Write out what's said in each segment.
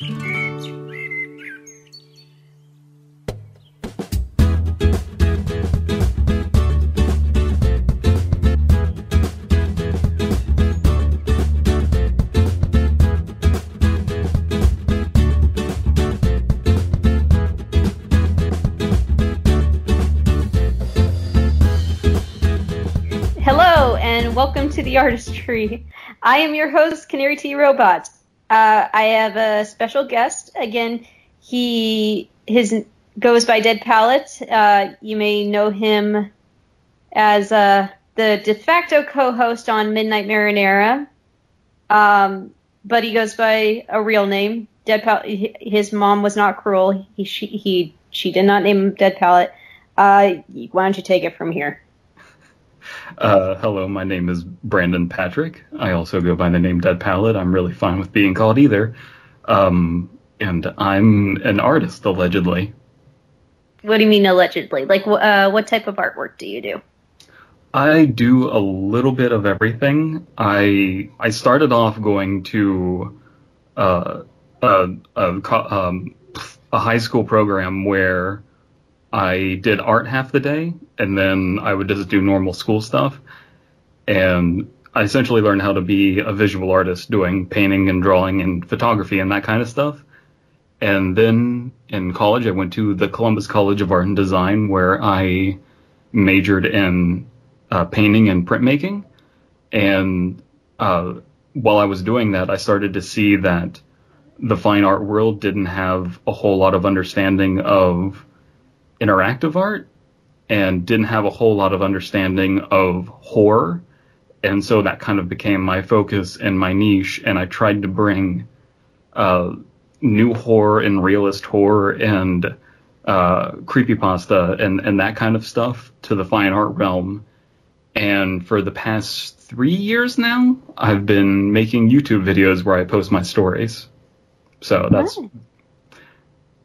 Hello, and welcome to the Artist Tree. I am your host, Canary T Robot. Uh, I have a special guest. Again, he his goes by Dead Palette. Uh, you may know him as uh, the de facto co-host on Midnight Marinera, um, but he goes by a real name. Dead Palette. His mom was not cruel. He she he she did not name him Dead Palette. Uh, why don't you take it from here? Uh, hello, my name is Brandon Patrick. I also go by the name Dead Palette. I'm really fine with being called either. Um, and I'm an artist, allegedly. What do you mean allegedly? Like, uh, what type of artwork do you do? I do a little bit of everything. I I started off going to uh, a, a, um, a high school program where I did art half the day, and then I would just do normal school stuff. And I essentially learned how to be a visual artist, doing painting and drawing and photography and that kind of stuff. And then in college, I went to the Columbus College of Art and Design, where I majored in uh, painting and printmaking. And uh, while I was doing that, I started to see that the fine art world didn't have a whole lot of understanding of interactive art and didn't have a whole lot of understanding of horror. And so that kind of became my focus and my niche. And I tried to bring uh, new horror and realist horror and uh, creepypasta and, and that kind of stuff to the fine art realm. And for the past three years now, I've been making YouTube videos where I post my stories. So that's Oh.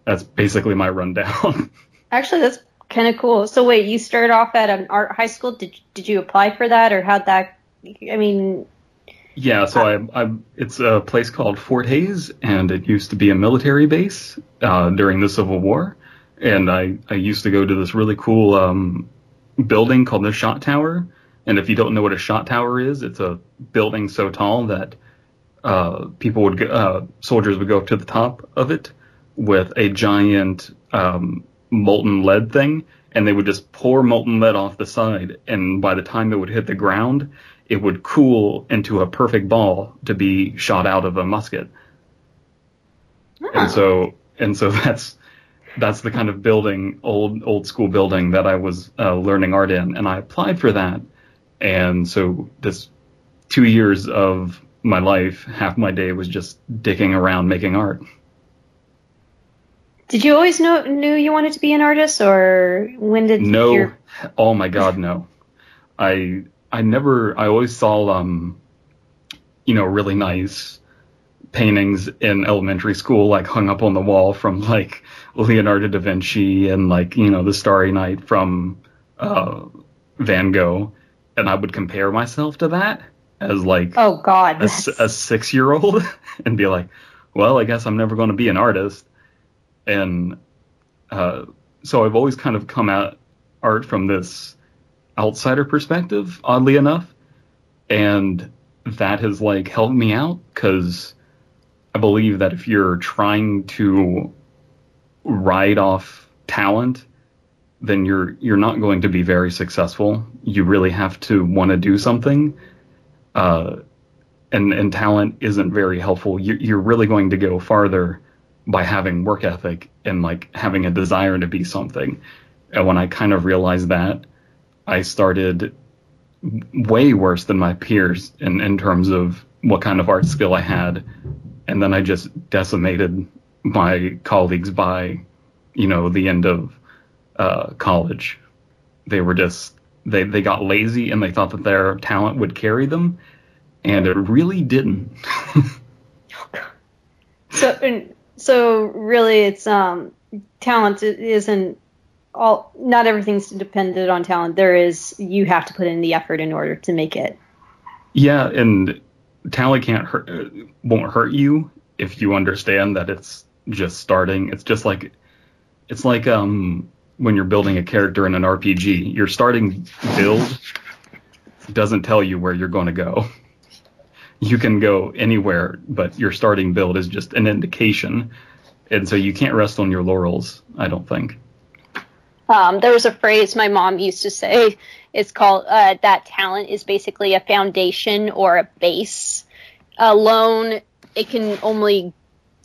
that's basically my rundown. Actually, that's kind of cool. So wait, you started off at an art high school. Did did you apply for that, or how'd that? I mean, Yeah, so I, I, it's a place called Fort Hayes, and it used to be a military base uh, during the Civil War. And I, I used to go to this really cool um, building called the Shot Tower. And if you don't know what a shot tower is, it's a building so tall that uh, people would, go, uh, soldiers would go up to the top of it with a giant um, molten lead thing, and they would just pour molten lead off the side. And by the time it would hit the ground, it would cool into a perfect ball to be shot out of a musket. And so, and so that's that's the kind of building, old old school building that I was uh, learning art in, and I applied for that. And so this two years of my life, half my day was just dicking around making art. Did you always know knew you wanted to be an artist, or when did No, your oh my God, no. I I never. I always saw um, you know, really nice paintings in elementary school, like hung up on the wall from like Leonardo da Vinci and like you know the Starry Night from uh, Van Gogh, and I would compare myself to that as like Oh God, a, a six year old and be like, well, I guess I'm never going to be an artist. And uh, so I've always kind of come at art from this outsider perspective, oddly enough. And that has like helped me out because I believe that if you're trying to ride off talent, then you're you're not going to be very successful. You really have to want to do something. Uh, and and talent isn't very helpful. You, you're really going to go farther by having work ethic and like having a desire to be something. And when I kind of realized that, I started way worse than my peers in in terms of what kind of art skill I had, and then I just decimated my colleagues by, you know, the end of uh, college. They were just they they got lazy and they thought that their talent would carry them, and it really didn't. so and so really it's um talent isn't all not everything's dependent on talent. There is you have to put in the effort in order to make it. yeah, and talent can't hurt uh, won't hurt you if you understand that it's just starting. It's just like it's like um when you're building a character in an RPG. Your starting build doesn't tell you where you're going to go. You can go anywhere, but your starting build is just an indication. And so you can't rest on your laurels, I don't think. Um, there was a phrase my mom used to say. It's called uh, that talent is basically a foundation or a base. Alone, it can only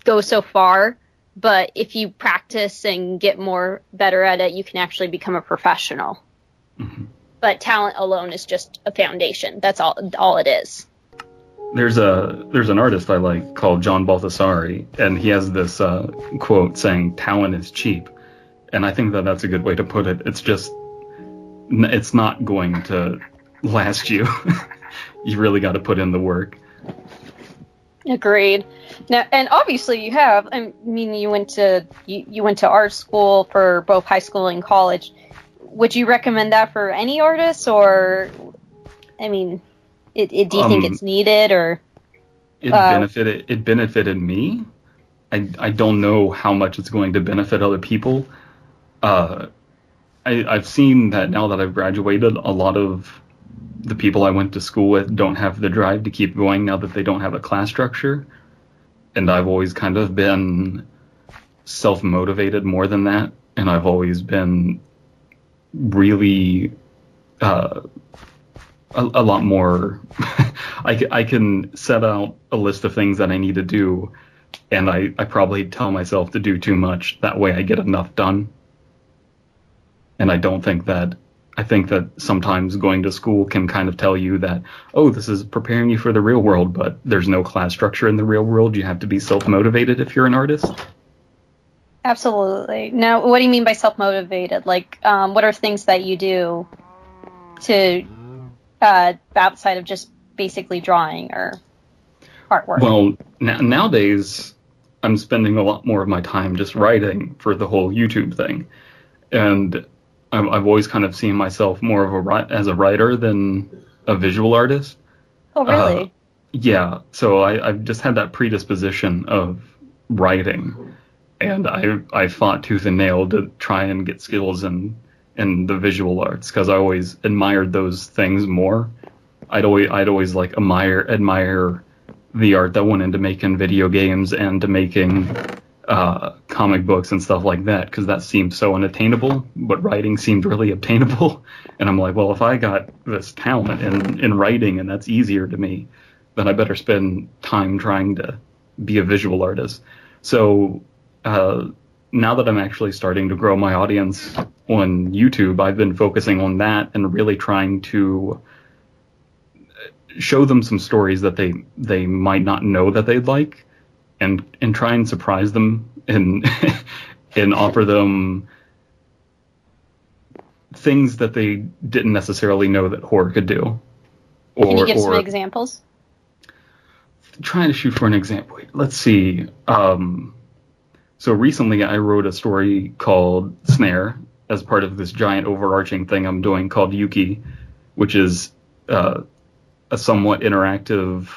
go so far, but if you practice and get more better at it, you can actually become a professional. Mm-hmm. But talent alone is just a foundation. That's all all it is. There's a there's an artist I like called John Baldessari, and he has this uh, quote saying, "Talent is cheap," and I think that that's a good way to put it. It's just it's not going to last you. you really got to put in the work. Agreed. Now, and obviously you have. I mean, you went to you, you went to art school for both high school and college. Would you recommend that for any artists, or I mean, it, it, do you um, think it's needed, or it uh, benefited it benefited me? I I don't know how much it's going to benefit other people. Uh, I, I've seen that now that I've graduated, a lot of the people I went to school with don't have the drive to keep going now that they don't have a class structure. And I've always kind of been self motivated more than that. And I've always been really uh, a, a, lot more. I, I can set out a list of things that I need to do. And I, I probably tell myself to do too much. That way I get enough done. And I don't think that I think that sometimes going to school can kind of tell you that, oh, this is preparing you for the real world, but there's no class structure in the real world. You have to be self motivated if you're an artist. Absolutely. Now, what do you mean by self motivated? Like, um, what are things that you do to uh, outside of just basically drawing or artwork? Well, nowadays I'm spending a lot more of my time just writing for the whole YouTube thing, and I've, I've always kind of seen myself more of a as a writer than a visual artist. Oh, really? Uh, yeah. So I, I've just had that predisposition of writing, and I I fought tooth and nail to try and get skills in in the visual arts because I always admired those things more. I'd always I'd always like admire admire the art that went into making video games and to making uh, comic books and stuff like that because that seemed so unattainable, but writing seemed really obtainable. And I'm like, well, if I got this talent in, in writing and that's easier to me, then I better spend time trying to be a visual artist. So uh, now that I'm actually starting to grow my audience on YouTube, I've been focusing on that and really trying to show them some stories that they they might not know that they'd like and and try and surprise them and and offer them things that they didn't necessarily know that horror could do. Or, Can you give some examples? Trying to shoot for an example. Let's see. Um, so recently, I wrote a story called Snare as part of this giant overarching thing I'm doing called Yuki, which is uh, a somewhat interactive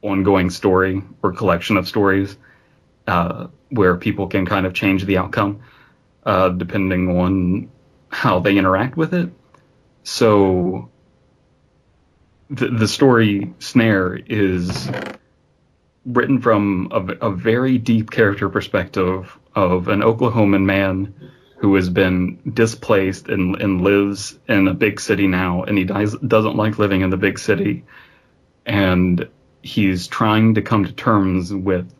ongoing story or collection of stories uh, where people can kind of change the outcome uh, depending on how they interact with it. So the, the story Snare is written from a, a, very deep character perspective of an Oklahoman man who has been displaced and, and lives in a big city now, and he dies, doesn't like living in the big city. And he's trying to come to terms with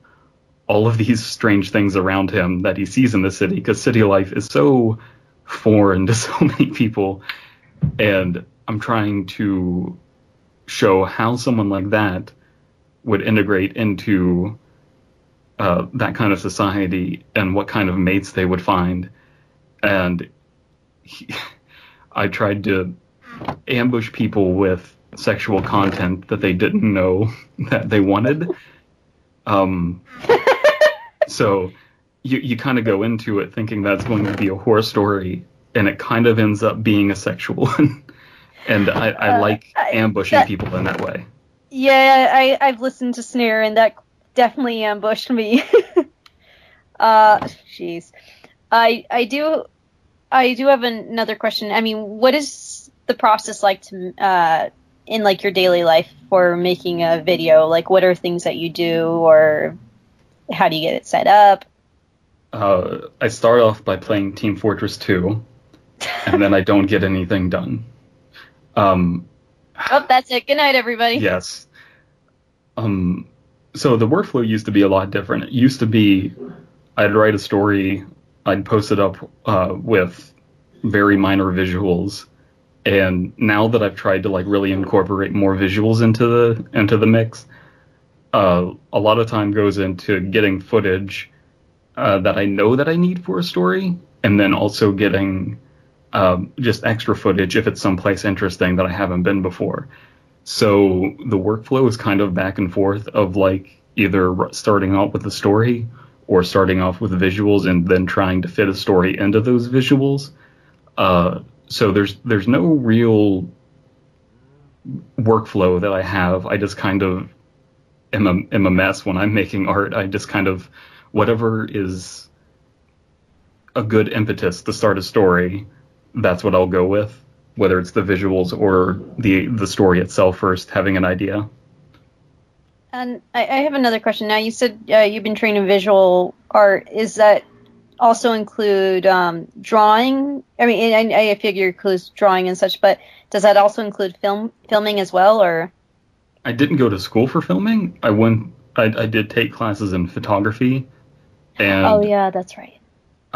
all of these strange things around him that he sees in the city because city life is so foreign to so many people and i'm trying to show how someone like that would integrate into uh, that kind of society and what kind of mates they would find and he, i tried to ambush people with sexual content that they didn't know that they wanted. Um, so you, you kind of go into it thinking that's going to be a horror story, and it kind of ends up being a sexual one. and I, I uh, like ambushing that, people in that way. Yeah, I, I've listened to Snare, and that definitely ambushed me. uh, jeez. I I do I do have another question. I mean, what is the process like to uh, in like your daily life for making a video? Like, what are things that you do, or how do you get it set up? Uh, I start off by playing Team Fortress 2, and then I don't get anything done. Um, oh, that's it. Good night, everybody. Yes. Um, so the workflow used to be a lot different. It used to be I'd write a story, I'd post it up uh, with very minor visuals, and now that I've tried to like really incorporate more visuals into the into the mix, uh, a lot of time goes into getting footage uh, that I know that I need for a story, and then also getting um, just extra footage if it's someplace interesting that I haven't been before. So the workflow is kind of back and forth of like either starting out with the story or starting off with visuals and then trying to fit a story into those visuals. Uh, so there's there's no real workflow that I have. I just kind of am a, am a mess when I'm making art. I just kind of whatever is a good impetus to start a story, that's what I'll go with. Whether it's the visuals or the the story itself first, having an idea. And I, I have another question. Now you said uh, you've been trained in visual art. Is that also include um, drawing? I mean, I, I figure includes drawing and such, but does that also include film filming as well, or? I didn't go to school for filming. I went. I, I did take classes in photography. And oh yeah, that's right.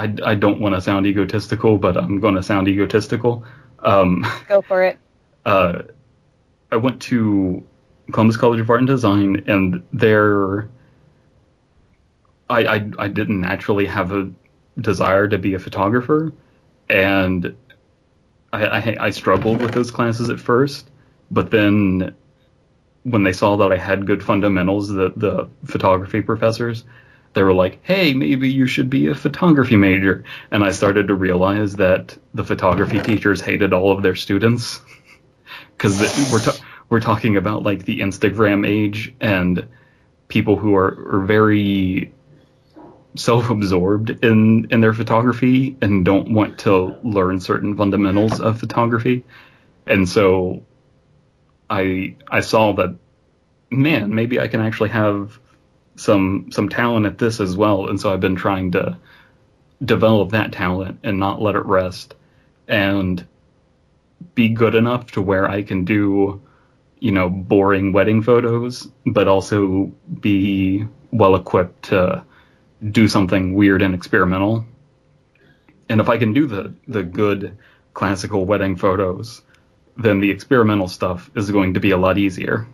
I, I don't want to sound egotistical, but I'm going to sound egotistical. Um, go for it. Uh, I went to Columbus College of Art and Design, and there, I, I, I didn't naturally have a desire to be a photographer, and I, I, I struggled with those classes at first, but then when they saw that I had good fundamentals, the the photography professors, they were like, "Hey, maybe you should be a photography major." And I started to realize that the photography teachers hated all of their students because we're ta- we're talking about like the Instagram age and people who are, are very self-absorbed in in their photography and don't want to learn certain fundamentals of photography. And so I I saw that man, maybe I can actually have some some talent at this as well. And so I've been trying to develop that talent and not let it rest and be good enough to where I can do you know boring wedding photos but also be well equipped to do something weird and experimental. And if I can do the the good classical wedding photos, then the experimental stuff is going to be a lot easier.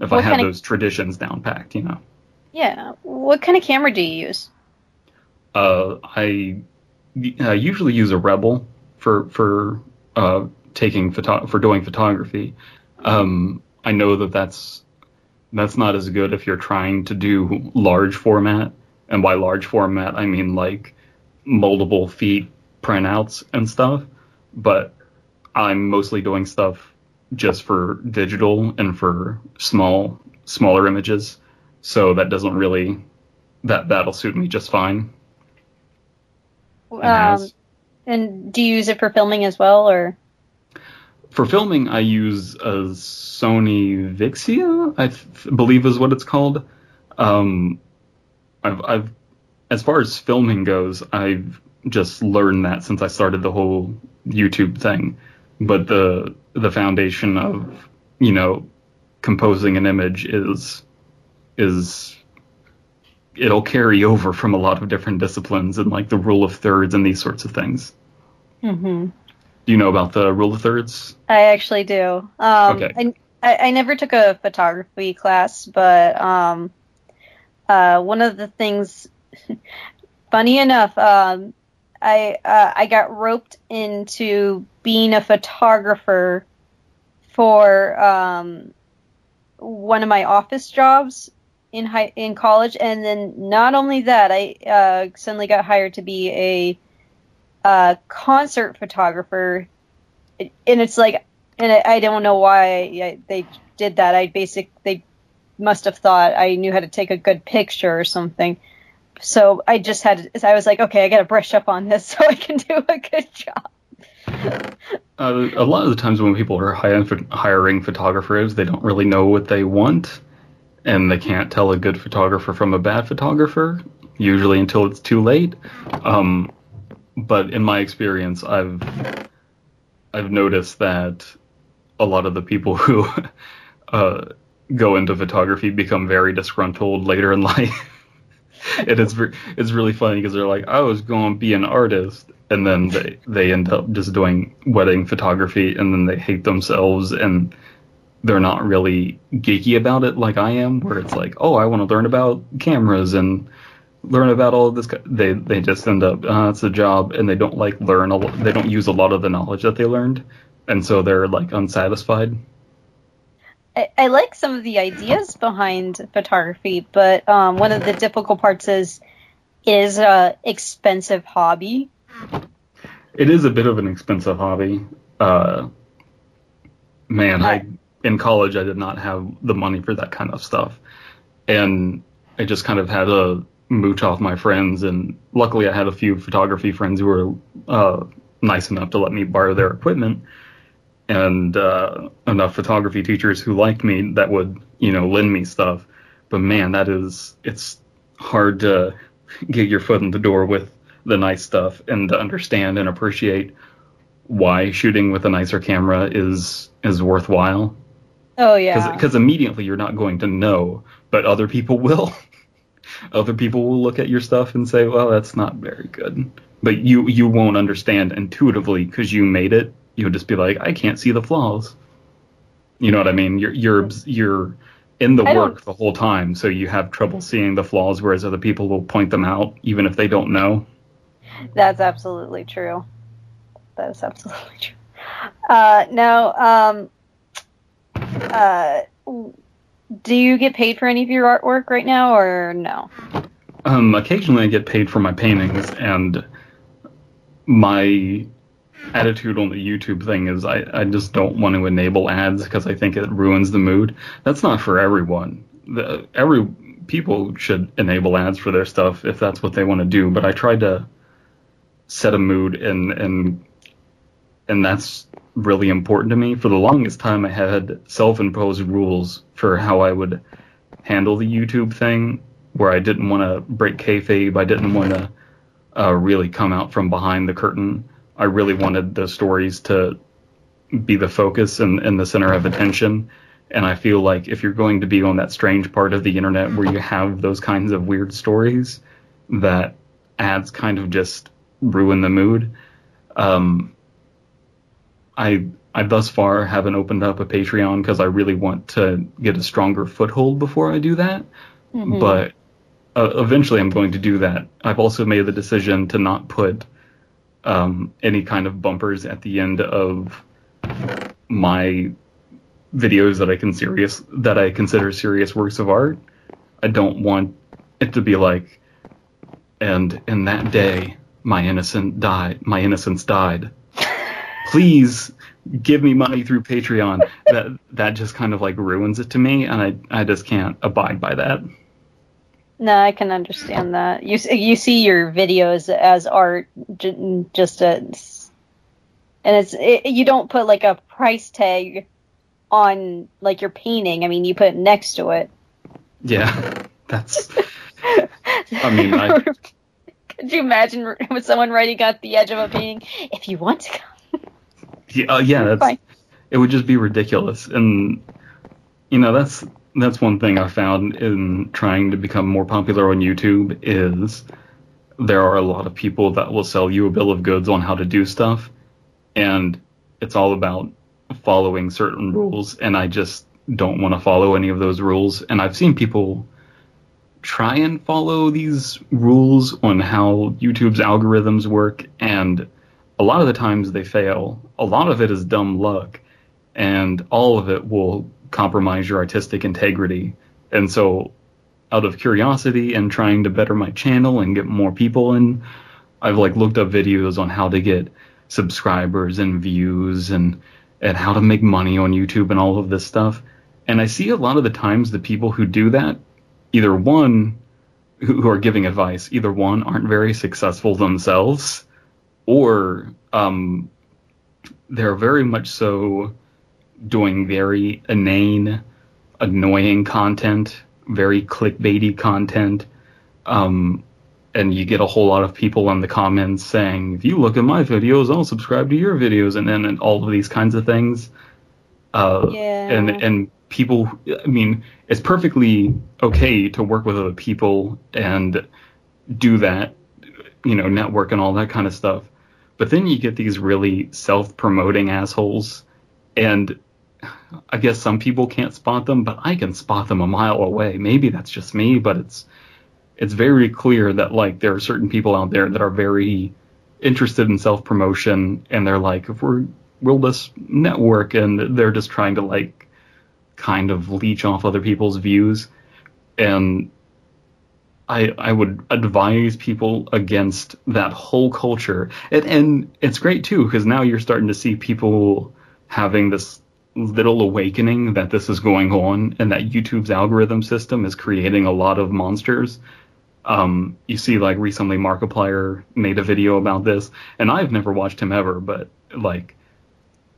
If what I have those of, traditions down packed, you know. Yeah. What kind of camera do you use? Uh, I uh, usually use a Rebel for for uh, taking photo- for doing photography. Um, I know that that's that's not as good if you're trying to do large format and by large format, I mean like multiple feet printouts and stuff. But I'm mostly doing stuff just for digital and for small, smaller images. So that doesn't really, that, that'll suit me just fine. Um, and do you use it for filming as well, or? For filming, I use a Sony Vixia, I th- believe is what it's called. Um, I've, I've, as far as filming goes, I've just learned that since I started the whole YouTube thing. But the the foundation of you know composing an image is is it'll carry over from a lot of different disciplines and like the rule of thirds and these sorts of things. Mm-hmm. Do you know about the rule of thirds? I actually do. Um, okay. I, I never took a photography class, but um, uh, one of the things, funny enough, um, I uh, I got roped into being a photographer for um, one of my office jobs in high in college, and then not only that, I uh, suddenly got hired to be a, a concert photographer, and it's like, and I, I don't know why I, they did that. I basic they must have thought I knew how to take a good picture or something. So I just had, I was like, okay, I got to brush up on this so I can do a good job. Uh, a lot of the times when people are hiring photographers, they don't really know what they want, and they can't tell a good photographer from a bad photographer, usually until it's too late. Um, but in my experience, I've I've noticed that a lot of the people who uh, go into photography become very disgruntled later in life. and it's it's really funny because they're like, I was going to be an artist, and then they they end up just doing wedding photography, and then they hate themselves, and they're not really geeky about it like I am, where it's like, oh, I want to learn about cameras and learn about all of this. They they just end up, uh, it's a job, and they don't like learn. A, they don't use a lot of the knowledge that they learned, and so they're like unsatisfied. I, I like some of the ideas behind photography, but um, one of the difficult parts is is a expensive hobby. It is a bit of an expensive hobby. Uh, man, I in college I did not have the money for that kind of stuff, and I just kind of had to mooch off my friends. And luckily, I had a few photography friends who were uh, nice enough to let me borrow their equipment and uh, enough photography teachers who liked me that would you know lend me stuff. But man, that is it's hard to get your foot in the door with the nice stuff and to understand and appreciate why shooting with a nicer camera is is worthwhile. Oh yeah. Because immediately you're not going to know, but other people will. other people will look at your stuff and say, "Well, that's not very good." But you you won't understand intuitively because you made it you would just be like, I can't see the flaws. You know what I mean? You're you're you're in the work the whole time, so you have trouble seeing the flaws, whereas other people will point them out even if they don't know. That's absolutely true. That is absolutely true. Uh, now, um, uh, do you get paid for any of your artwork right now, or no? Um, occasionally, I get paid for my paintings, and my attitude on the YouTube thing is I, I just don't want to enable ads because I think it ruins the mood. That's not for everyone. The, every people should enable ads for their stuff if that's what they want to do. But I tried to set a mood and and and that's really important to me. For the longest time, I had self-imposed rules for how I would handle the YouTube thing, where I didn't want to break kayfabe. I didn't want to uh, really come out from behind the curtain. I really wanted the stories to be the focus and, and the center of attention. And I feel like if you're going to be on that strange part of the internet where you have those kinds of weird stories, that ads kind of just ruin the mood. Um, I I thus far haven't opened up a Patreon because I really want to get a stronger foothold before I do that. Mm-hmm. But uh, eventually, I'm going to do that. I've also made the decision to not put um, any kind of bumpers at the end of my videos that I can serious that I consider serious works of art. I don't want it to be like, and in that day my innocent died. My innocence died. Please give me money through Patreon. that that just kind of like ruins it to me, and I I just can't abide by that. No, I can understand that. You you see your videos as art, just as, and it's it, you don't put like a price tag on like your painting. I mean, you put it next to it. Yeah, that's. I mean, I. Could you imagine with someone writing at the edge of a painting, "If you want to come"? Yeah, uh, yeah, that's. Fine. It would just be ridiculous, and you know that's that's one thing I found in trying to become more popular on YouTube is there are a lot of people that will sell you a bill of goods on how to do stuff, and it's all about following certain rules, and I just don't want to follow any of those rules. And I've seen people try and follow these rules on how YouTube's algorithms work, and a lot of the times they fail. A lot of it is dumb luck, and all of it will compromise your artistic integrity. And so, out of curiosity and trying to better my channel and get more people in, I've like looked up videos on how to get subscribers and views and and how to make money on YouTube and all of this stuff. And I see a lot of the times the people who do that, either one, who, who are giving advice, either one aren't very successful themselves, or um, they're very much so doing very inane, annoying content, very clickbaity content. Um, and you get a whole lot of people in the comments saying, if you look at my videos, I'll subscribe to your videos, and then and all of these kinds of things. Uh, Yeah. And and people, I mean, it's perfectly okay to work with other people and do that, you know, network and all that kind of stuff. But then you get these really self-promoting assholes, and I guess some people can't spot them, but I can spot them a mile away. Maybe that's just me, but it's it's very clear that like there are certain people out there that are very interested in self promotion and they're like if we're we'll just network and they're just trying to like kind of leech off other people's views and I I would advise people against that whole culture. And and it's great too because now you're starting to see people having this little awakening that this is going on and that YouTube's algorithm system is creating a lot of monsters. Um, you see, like recently, Markiplier made a video about this, and I've never watched him ever, but like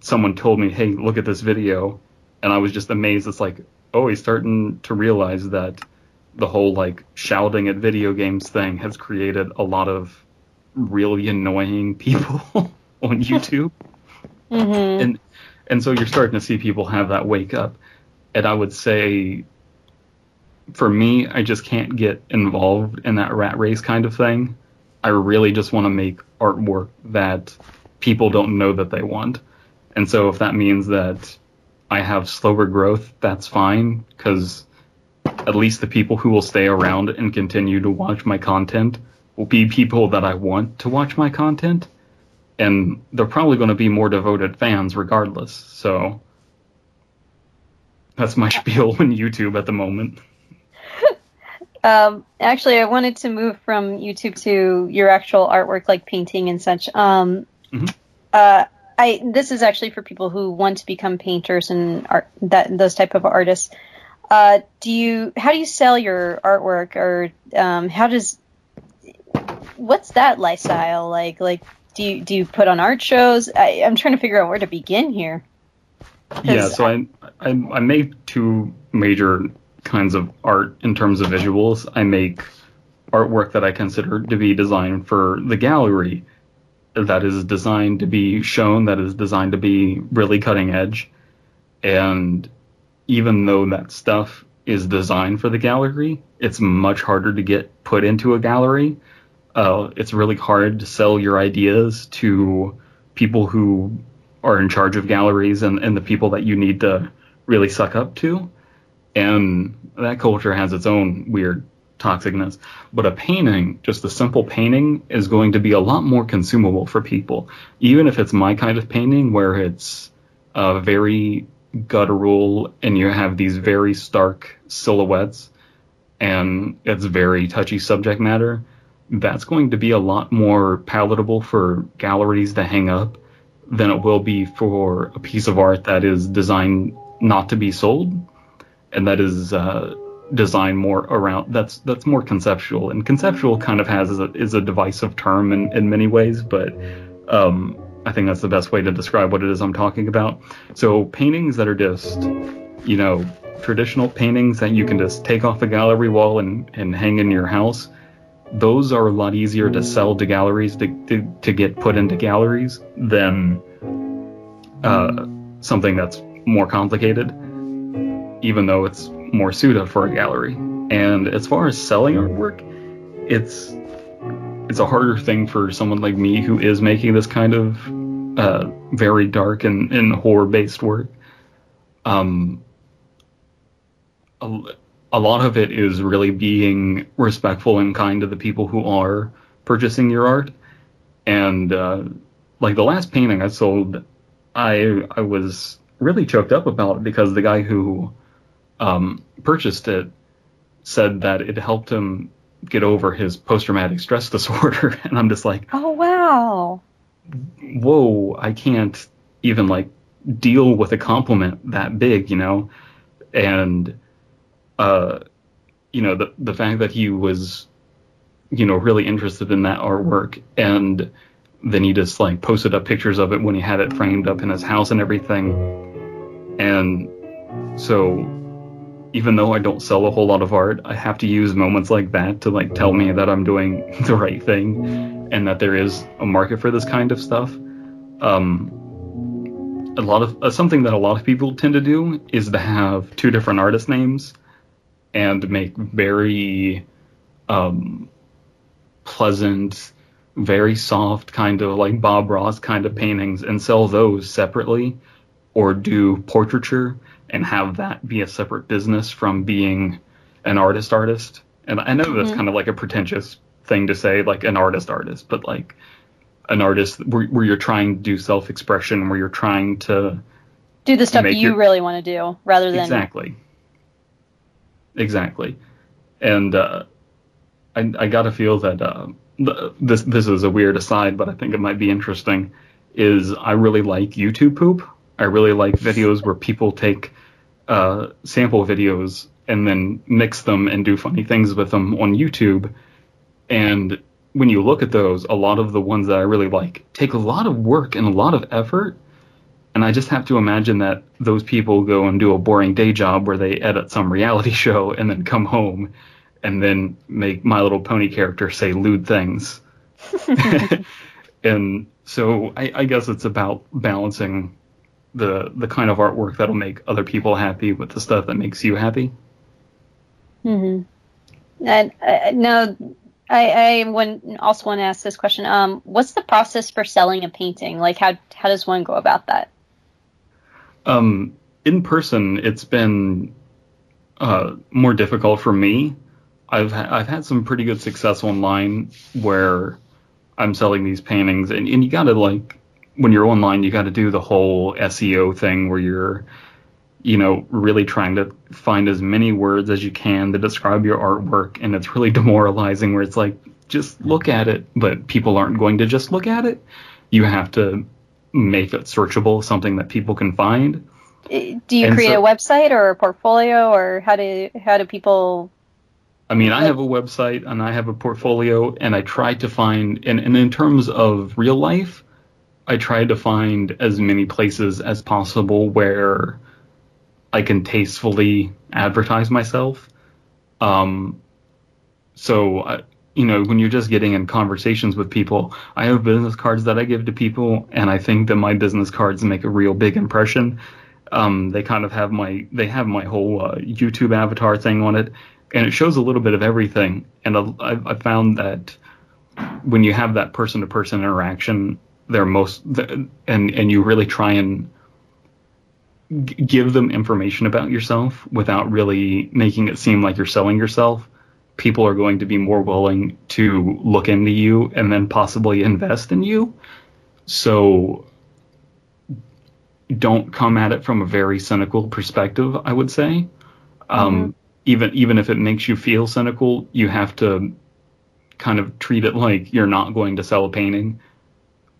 someone told me, "Hey, look at this video," and I was just amazed. It's like, oh, he's starting to realize that the whole like shouting at video games thing has created a lot of really annoying people on YouTube, Mm-hmm. and and so you're starting to see people have that wake up, and I would say for me, I just can't get involved in that rat race kind of thing. I really just want to make artwork that people don't know that they want. And so if that means that I have slower growth, that's fine because at least the people who will stay around and continue to watch my content will be people that I want to watch my content. And they're probably going to be more devoted fans regardless. So that's my spiel on YouTube at the moment. Um, actually, I wanted to move from YouTube to your actual artwork, like painting and such. Um, Mhm. uh, I this is actually for people who want to become painters and art that those type of artists. Uh, do you how do you sell your artwork, or um, how does what's that lifestyle like? Like, do you do you put on art shows? I, I'm trying to figure out where to begin here. Yeah, so I, I I make two major kinds of art in terms of visuals. I make artwork that I consider to be designed for the gallery, that is designed to be shown, that is designed to be really cutting edge. And even though that stuff is designed for the gallery, it's much harder to get put into a gallery. Uh, it's really hard to sell your ideas to people who are in charge of galleries and, and the people that you need to really suck up to. And that culture has its own weird toxicness. But a painting, just a simple painting, is going to be a lot more consumable for people. Even if it's my kind of painting where it's very guttural and you have these very stark silhouettes and it's very touchy subject matter, that's going to be a lot more palatable for galleries to hang up than it will be for a piece of art that is designed not to be sold and that is uh, designed more around that's that's more conceptual. And conceptual kind of has is a, is a divisive term in, in many ways but um, I think that's the best way to describe what it is I'm talking about so paintings that are just you know traditional paintings that you can just take off a gallery wall and, and hang in your house those are a lot easier to sell to galleries to, to, to get put into galleries than uh, something that's more complicated, even though it's more suited for a gallery. And as far as selling artwork, it's it's a harder thing for someone like me who is making this kind of uh, very dark and, and horror based work. Um, a, a lot of it is really being respectful and kind to the people who are purchasing your art. And uh, like the last painting I sold, I I was really choked up about it because the guy who um, purchased it said that it helped him get over his post traumatic stress disorder, and I'm just like, Oh wow. whoa, I can't even like deal with a compliment that big, you know. and uh, you know the the fact that he was you know really interested in that artwork and then he just like posted up pictures of it when he had it framed up in his house and everything and so even though I don't sell a whole lot of art, I have to use moments like that to like tell me that I'm doing the right thing and that there is a market for this kind of stuff. Um, a lot of uh, something that a lot of people tend to do is to have two different artist names and make very um, pleasant, very soft kind of like Bob Ross kind of paintings and sell those separately or do portraiture and have that be a separate business from being an artist artist. And I know that's mm-hmm. kind of like a pretentious thing to say, like an artist artist, but like an artist where, where you're trying to do self expression, where you're trying to do the stuff you your, really want to do rather than exactly, exactly. And uh, I, I got to feel that uh, this this is a weird aside, but I think it might be interesting. Is I really like YouTube poop. I really like videos where people take uh, sample videos and then mix them and do funny things with them on YouTube. And when you look at those, a lot of the ones that I really like take a lot of work and a lot of effort. And I just have to imagine that those people go and do a boring day job where they edit some reality show and then come home and then make My Little Pony character say lewd things. and so I, I guess it's about balancing the the kind of artwork that'll make other people happy with the stuff that makes you happy. Hmm. And uh, no, I, I when, also want to ask this question. Um, what's the process for selling a painting? Like, how how does one go about that? Um, in person, it's been uh, more difficult for me. I've ha- I've had some pretty good success online where I'm selling these paintings, and, and you gotta like when you're online, you got to do the whole SEO thing where you're, you know, really trying to find as many words as you can to describe your artwork, and it's really demoralizing. Where it's like, just look at it, but people aren't going to just look at it. You have to make it searchable, something that people can find. Do you and create so, a website or a portfolio, or how do how do people I mean, I have a website and I have a portfolio, and I try to find, and, and in terms of real life, I try to find as many places as possible where I can tastefully advertise myself. Um, so, I, you know, when you're just getting in conversations with people, I have business cards that I give to people, and I think that my business cards make a real big impression. Um, they kind of have my they have my whole uh, YouTube avatar thing on it, and it shows a little bit of everything. And I, I found that when you have that person to person interaction, they're most and and you really try and give them information about yourself without really making it seem like you're selling yourself. People are going to be more willing to look into you and then possibly invest in you. So don't come at it from a very cynical perspective i would say. Um, mm-hmm. even even if it makes you feel cynical you have to kind of treat it like you're not going to sell a painting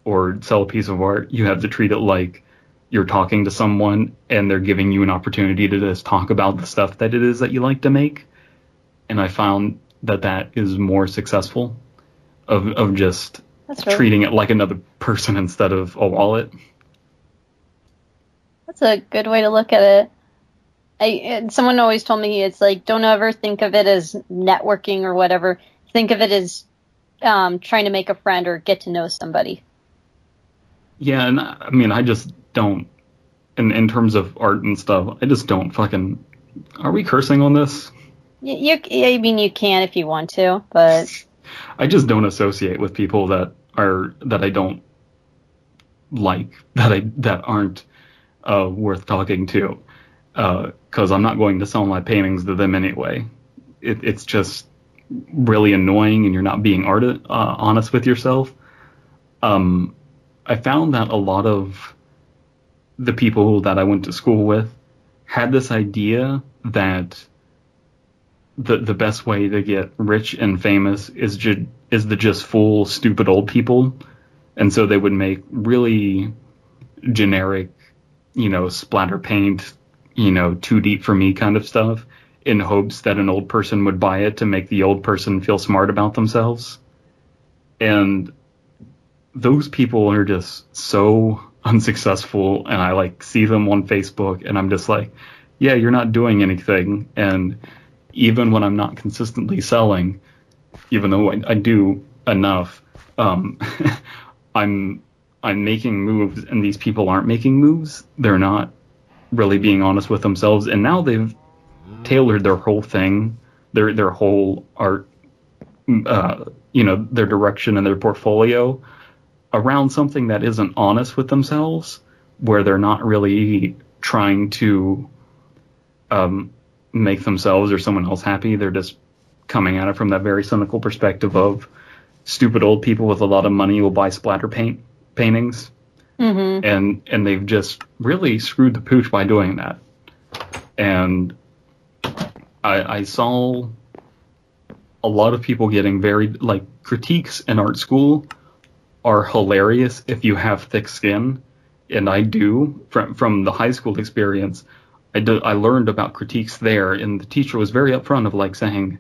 or sell a piece of art, you have to treat it like you're talking to someone and they're giving you an opportunity to just talk about the stuff that it is that you like to make. And I found that that is more successful of of just really treating it like another person instead of a wallet. That's a good way to look at it. I someone always told me it's like don't ever think of it as networking or whatever. Think of it as um, trying to make a friend or get to know somebody. Yeah, and I mean, I just don't. In in terms of art and stuff, I just don't fucking. Are we cursing on this? You, you I mean, you can if you want to, but. I just don't associate with people that are that I don't like that I that aren't uh, worth talking to because uh, I'm not going to sell my paintings to them anyway. It, it's just really annoying, and you're not being art- uh, honest with yourself. Um, I found that a lot of the people that I went to school with had this idea that the the best way to get rich and famous is ju- is the just fool stupid old people, and so they would make really generic, you know, splatter paint you know, too deep for me kind of stuff in hopes that an old person would buy it to make the old person feel smart about themselves. And those people are just so unsuccessful and I like see them on Facebook and I'm just like, yeah, you're not doing anything. And even when I'm not consistently selling, even though I, I do enough, um, I'm I'm making moves and these people aren't making moves. They're not really being honest with themselves. And now they've tailored their whole thing, their their whole art, uh, you know, their direction and their portfolio around something that isn't honest with themselves, where they're not really trying to um, make themselves or someone else happy. They're just coming at it from that very cynical perspective of stupid old people with a lot of money will buy splatter paint paintings, Mm-hmm. and and they've just really screwed the pooch by doing that. And I, I saw a lot of people getting very like critiques in art school are hilarious if you have thick skin, and I do from from the high school experience. I do, I learned about critiques there, and the teacher was very upfront of like saying,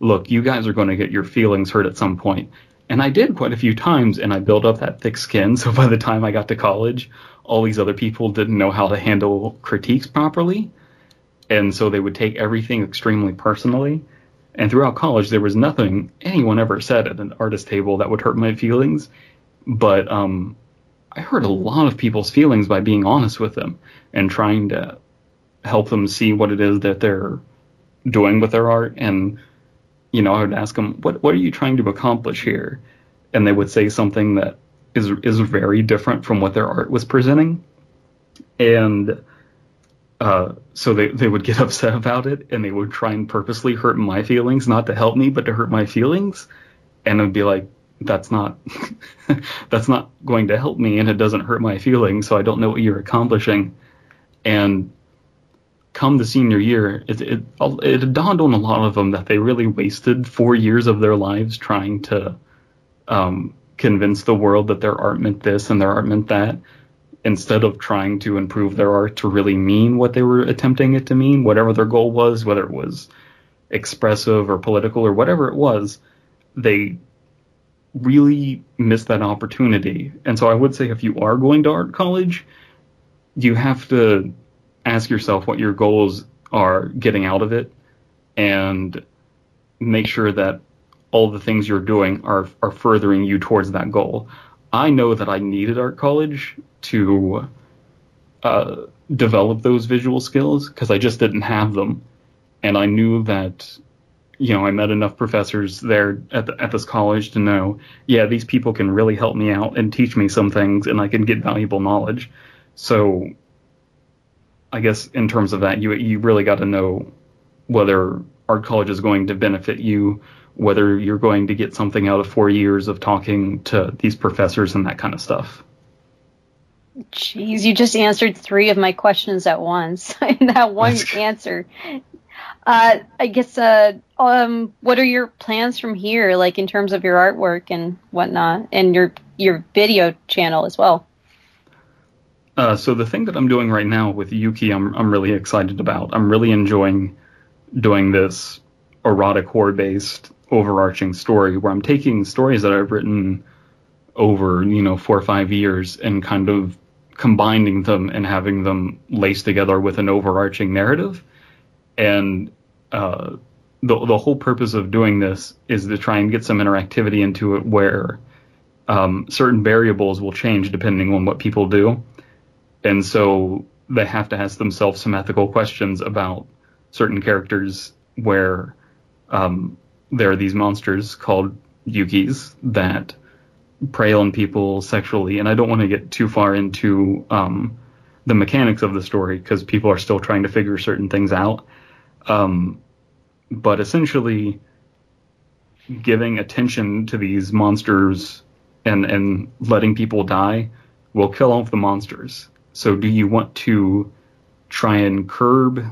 "Look, you guys are going to get your feelings hurt at some point." And I did quite a few times, and I built up that thick skin. So by the time I got to college, all these other people didn't know how to handle critiques properly, and so they would take everything extremely personally. And throughout college, there was nothing anyone ever said at an artist table that would hurt my feelings. But um, I hurt a lot of people's feelings by being honest with them and trying to help them see what it is that they're doing with their art. And you know, I would ask them, "What what are you trying to accomplish here?" And they would say something that is is very different from what their art was presenting. And uh, so they, they would get upset about it and they would try and purposely hurt my feelings, not to help me, but to hurt my feelings. And I'd be like, that's not, that's not going to help me and it doesn't hurt my feelings. So I don't know what you're accomplishing. And come the senior year, it, it, it dawned on a lot of them that they really wasted four years of their lives trying to, um, convince the world that their art meant this and their art meant that instead of trying to improve their art to really mean what they were attempting it to mean, whatever their goal was, whether it was expressive or political or whatever it was, they really miss that opportunity. And so I would say if you are going to art college, you have to ask yourself what your goals are getting out of it and make sure that all the things you're doing are are furthering you towards that goal. I know that I needed art college to uh, develop those visual skills because I just didn't have them, and I knew that you know I met enough professors there at the, at this college to know yeah these people can really help me out and teach me some things and I can get valuable knowledge. So I guess in terms of that you you really got to know whether art college is going to benefit you whether you're going to get something out of four years of talking to these professors and that kind of stuff. Jeez, you just answered three of my questions at once in that one answer. Uh, I guess, uh, um, what are your plans from here, like in terms of your artwork and whatnot, and your your video channel as well? Uh, so the thing that I'm doing right now with Yuki, I'm I'm really excited about. I'm really enjoying doing this erotic horror based overarching story where I'm taking stories that I've written over, you know, four or five years and kind of combining them and having them laced together with an overarching narrative. And uh, the the whole purpose of doing this is to try and get some interactivity into it where um, certain variables will change depending on what people do. And so they have to ask themselves some ethical questions about certain characters where um, there are these monsters called yukis that prey on people sexually, and I don't want to get too far into um, the mechanics of the story because people are still trying to figure certain things out. Um, but essentially, giving attention to these monsters and and letting people die will kill off the monsters. So, do you want to try and curb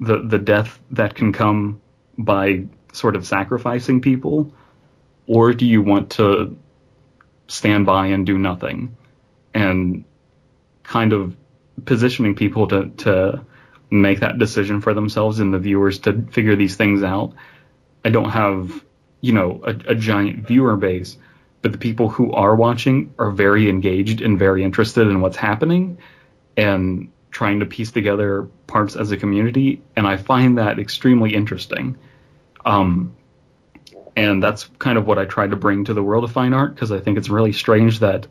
the the death that can come by sort of sacrificing people, or do you want to stand by and do nothing and kind of positioning people to, to make that decision for themselves and the viewers to figure these things out. I don't have, you know, a, a giant viewer base, but the people who are watching are very engaged and very interested in what's happening and trying to piece together parts as a community. And I find that extremely interesting. Um, and that's kind of what I tried to bring to the world of fine art because I think it's really strange that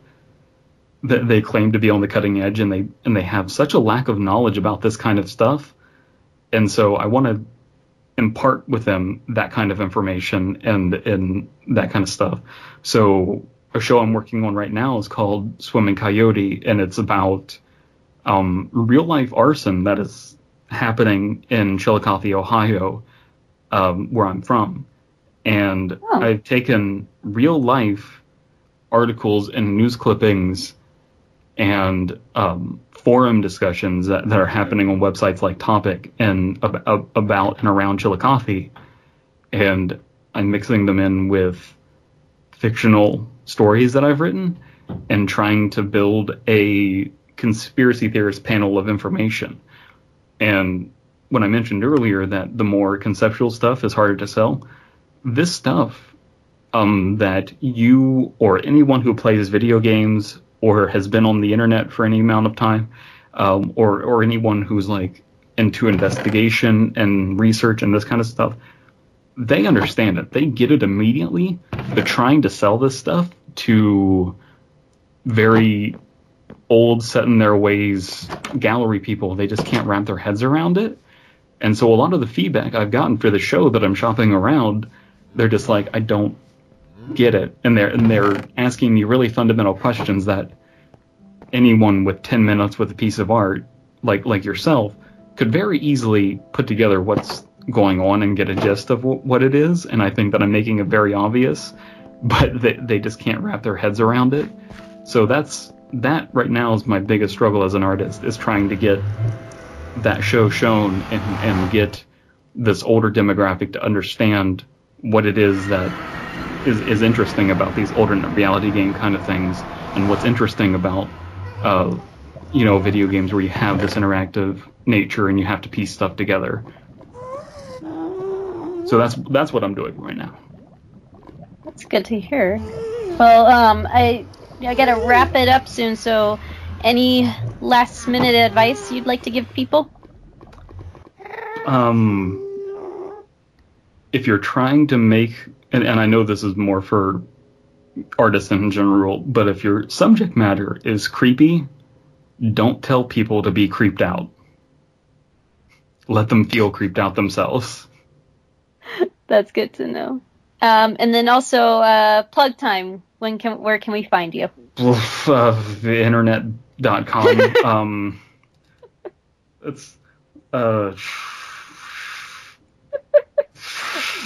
that they claim to be on the cutting edge and they and they have such a lack of knowledge about this kind of stuff. And so I want to impart with them that kind of information and and that kind of stuff. So a show I'm working on right now is called Swimming Coyote, and it's about um, real life arson that is happening in Chillicothe, Ohio, um, where I'm from. And oh. I've taken real life articles and news clippings and um, forum discussions that, that, are happening on websites like Topix and ab- about and around Chillicothe, and I'm mixing them in with fictional stories that I've written and trying to build a conspiracy theorist panel of information. And when I mentioned earlier that the more conceptual stuff is harder to sell, this stuff um, that you or anyone who plays video games or has been on the internet for any amount of time, um, or or anyone who's like into investigation and research and this kind of stuff, they understand it. They get it immediately. They're trying to sell this stuff to very old, set in their ways gallery people. They just can't wrap their heads around it. And so a lot of the feedback I've gotten for the show that I'm shopping around, they're just like, I don't get it, and they're and they're asking me really fundamental questions that anyone with 10 minutes with a piece of art, like like yourself, could very easily put together what's going on and get a gist of w- what it is. And I think that I'm making it very obvious, but they they just can't wrap their heads around it. So that's that right now is my biggest struggle as an artist is trying to get that show shown and, and get this older demographic to understand what it is that is, is interesting about these alternate reality game kind of things, and what's interesting about, uh, you know, video games where you have this interactive nature and you have to piece stuff together. So that's that's what I'm doing right now. That's good to hear. Well, um, I I gotta wrap it up soon. So, any last minute advice you'd like to give people? Um, if you're trying to make and, and I know this is more for artists in general, but if your subject matter is creepy, don't tell people to be creeped out. Let them feel creeped out themselves. That's good to know. Um, and then also uh, plug time. When can where can we find you? Uh, the internet.com. um, it's uh,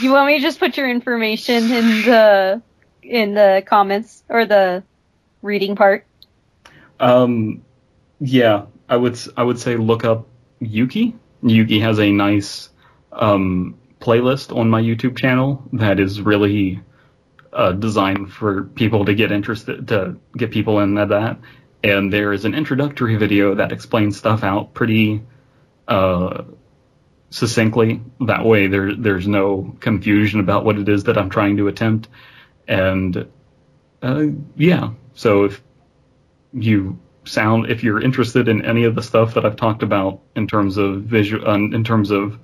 you want me to just put your information in the in the comments or the reading part? Um, yeah, I would I would say look up Yuki. Yuki has a nice um, playlist on my YouTube channel that is really uh, designed for people to get interested to get people in that. And there is an introductory video that explains stuff out pretty uh, succinctly. That way, there there's no confusion about what it is that I'm trying to attempt. And uh, yeah, so if you sound, if you're interested in any of the stuff that I've talked about in terms of visual, um, in terms of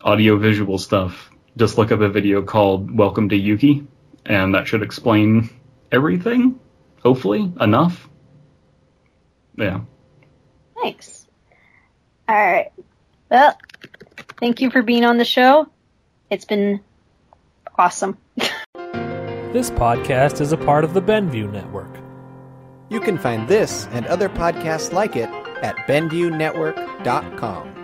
audio visual stuff, just look up a video called "Welcome to Yuki," and that should explain everything. Hopefully, enough. Yeah. Thanks. All right. Well, Thank you for being on the show. It's been awesome. this podcast is a part of the Benview Network. You can find this and other podcasts like it at BenviewNetwork.com.